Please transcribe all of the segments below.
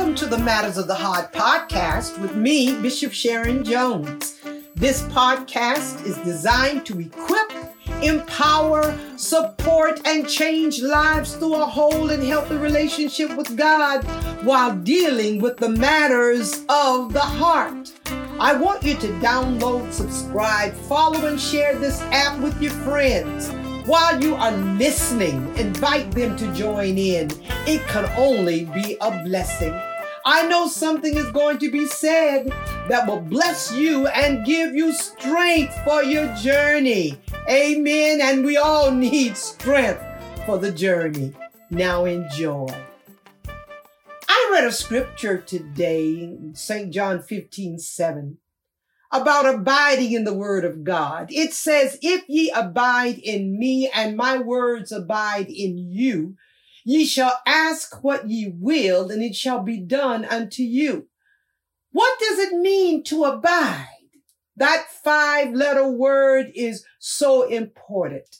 Welcome to the Matters of the Heart podcast with me, Bishop Sharon Jones. This podcast is designed to equip, empower, support, and change lives through a whole and healthy relationship with God while dealing with the matters of the heart. I want you to download, subscribe, follow, and share this app with your friends. While you are listening, invite them to join in. It can only be a blessing. I know something is going to be said that will bless you and give you strength for your journey. Amen. And we all need strength for the journey. Now enjoy. I read a scripture today, St. John 15 7 about abiding in the word of God. It says, if ye abide in me and my words abide in you, ye shall ask what ye will and it shall be done unto you. What does it mean to abide? That five letter word is so important.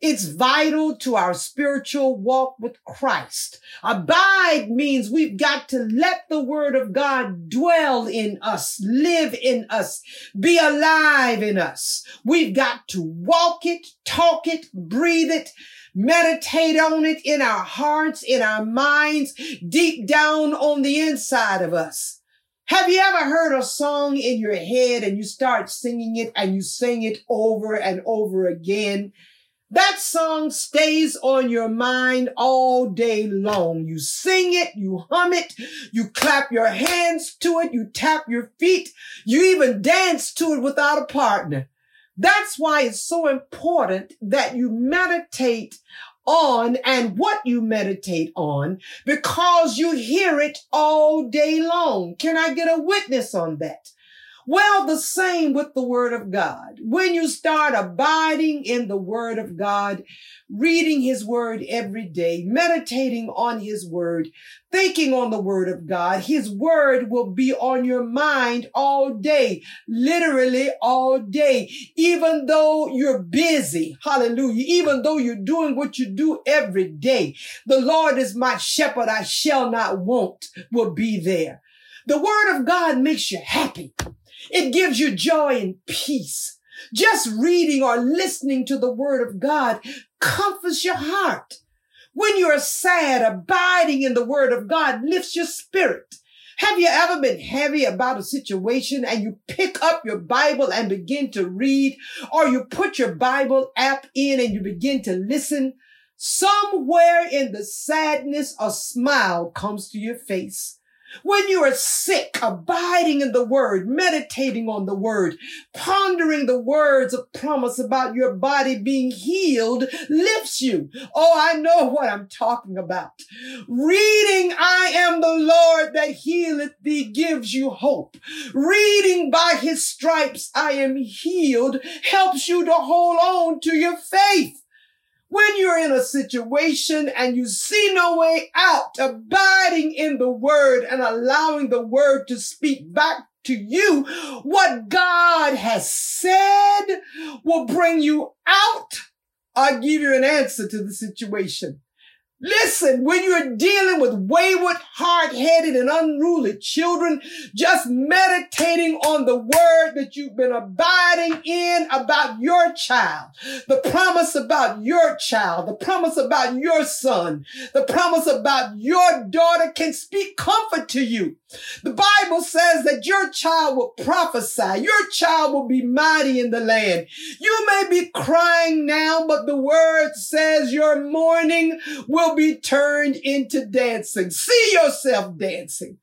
It's vital to our spiritual walk with Christ. Abide means we've got to let the word of God dwell in us, live in us, be alive in us. We've got to walk it, talk it, breathe it, meditate on it in our hearts, in our minds, deep down on the inside of us. Have you ever heard a song in your head and you start singing it and you sing it over and over again? That song stays on your mind all day long. You sing it, you hum it, you clap your hands to it, you tap your feet, you even dance to it without a partner. That's why it's so important that you meditate on and what you meditate on because you hear it all day long. Can I get a witness on that? Well, the same with the word of God. When you start abiding in the word of God, reading his word every day, meditating on his word, thinking on the word of God, his word will be on your mind all day, literally all day, even though you're busy. Hallelujah. Even though you're doing what you do every day, the Lord is my shepherd. I shall not want will be there. The word of God makes you happy. It gives you joy and peace. Just reading or listening to the word of God comforts your heart. When you're sad, abiding in the word of God lifts your spirit. Have you ever been heavy about a situation and you pick up your Bible and begin to read, or you put your Bible app in and you begin to listen? Somewhere in the sadness, a smile comes to your face. When you are sick, abiding in the word, meditating on the word, pondering the words of promise about your body being healed lifts you. Oh, I know what I'm talking about. Reading, I am the Lord that healeth thee gives you hope. Reading by his stripes, I am healed helps you to hold on to your faith. When you're in a situation and you see no way out, abiding in the word and allowing the word to speak back to you, what God has said will bring you out. I'll give you an answer to the situation. Listen, when you're dealing with wayward, hard-headed, and unruly children, just meditating on the word that you've been abiding in about your child, the promise about your child, the promise about your son, the promise about your daughter can speak comfort to you. The Bible says that your child will prophesy. Your child will be mighty in the land. You may be crying now, but the word says your mourning will be turned into dancing. See yourself dancing.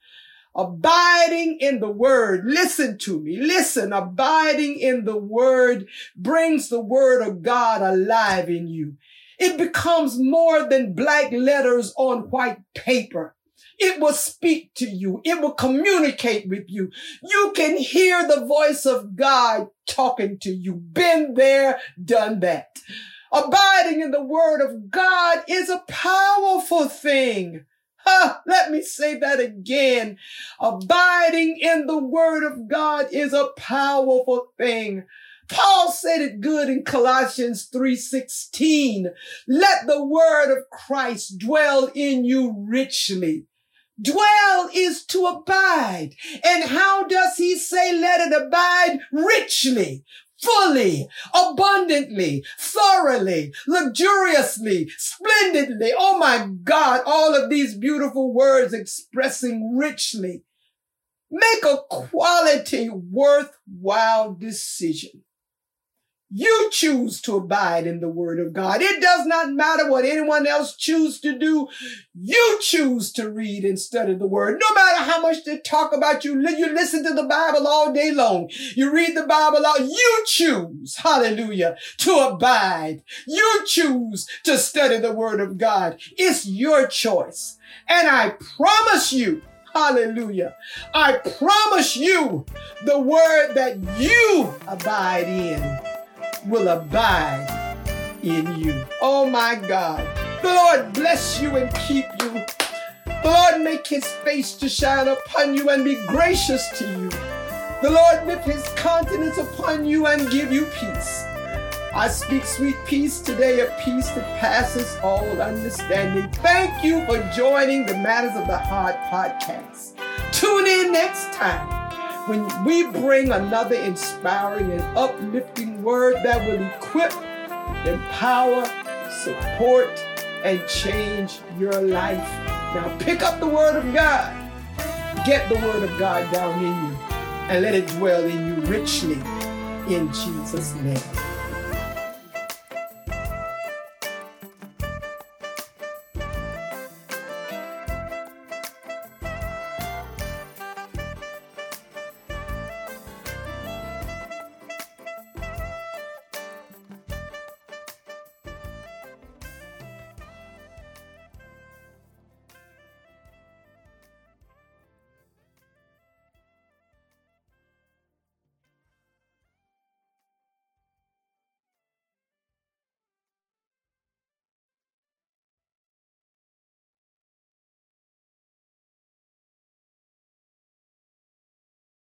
Abiding in the word. Listen to me. Listen. Abiding in the word brings the word of God alive in you. It becomes more than black letters on white paper. It will speak to you. It will communicate with you. You can hear the voice of God talking to you. Been there, done that. Abiding in the word of God is a powerful thing. Huh, let me say that again. Abiding in the word of God is a powerful thing. Paul said it good in Colossians 3:16. Let the word of Christ dwell in you richly. Dwell is to abide. And how does he say let it abide? Richly, fully, abundantly, thoroughly, luxuriously, splendidly. Oh my God, all of these beautiful words expressing richly. Make a quality, worthwhile decision. You choose to abide in the word of God. It does not matter what anyone else choose to do. You choose to read and study the word. No matter how much they talk about you, you listen to the Bible all day long. You read the Bible out. You choose, hallelujah, to abide. You choose to study the word of God. It's your choice. And I promise you, Hallelujah. I promise you the word that you abide in will abide in you. Oh my God. The Lord bless you and keep you. The Lord make his face to shine upon you and be gracious to you. The Lord lift his countenance upon you and give you peace. I speak sweet peace today, a peace that passes all understanding. Thank you for joining the Matters of the Heart podcast. Tune in next time when we bring another inspiring and uplifting word that will equip, empower, support, and change your life. Now pick up the word of God. Get the word of God down in you and let it dwell in you richly in Jesus' name.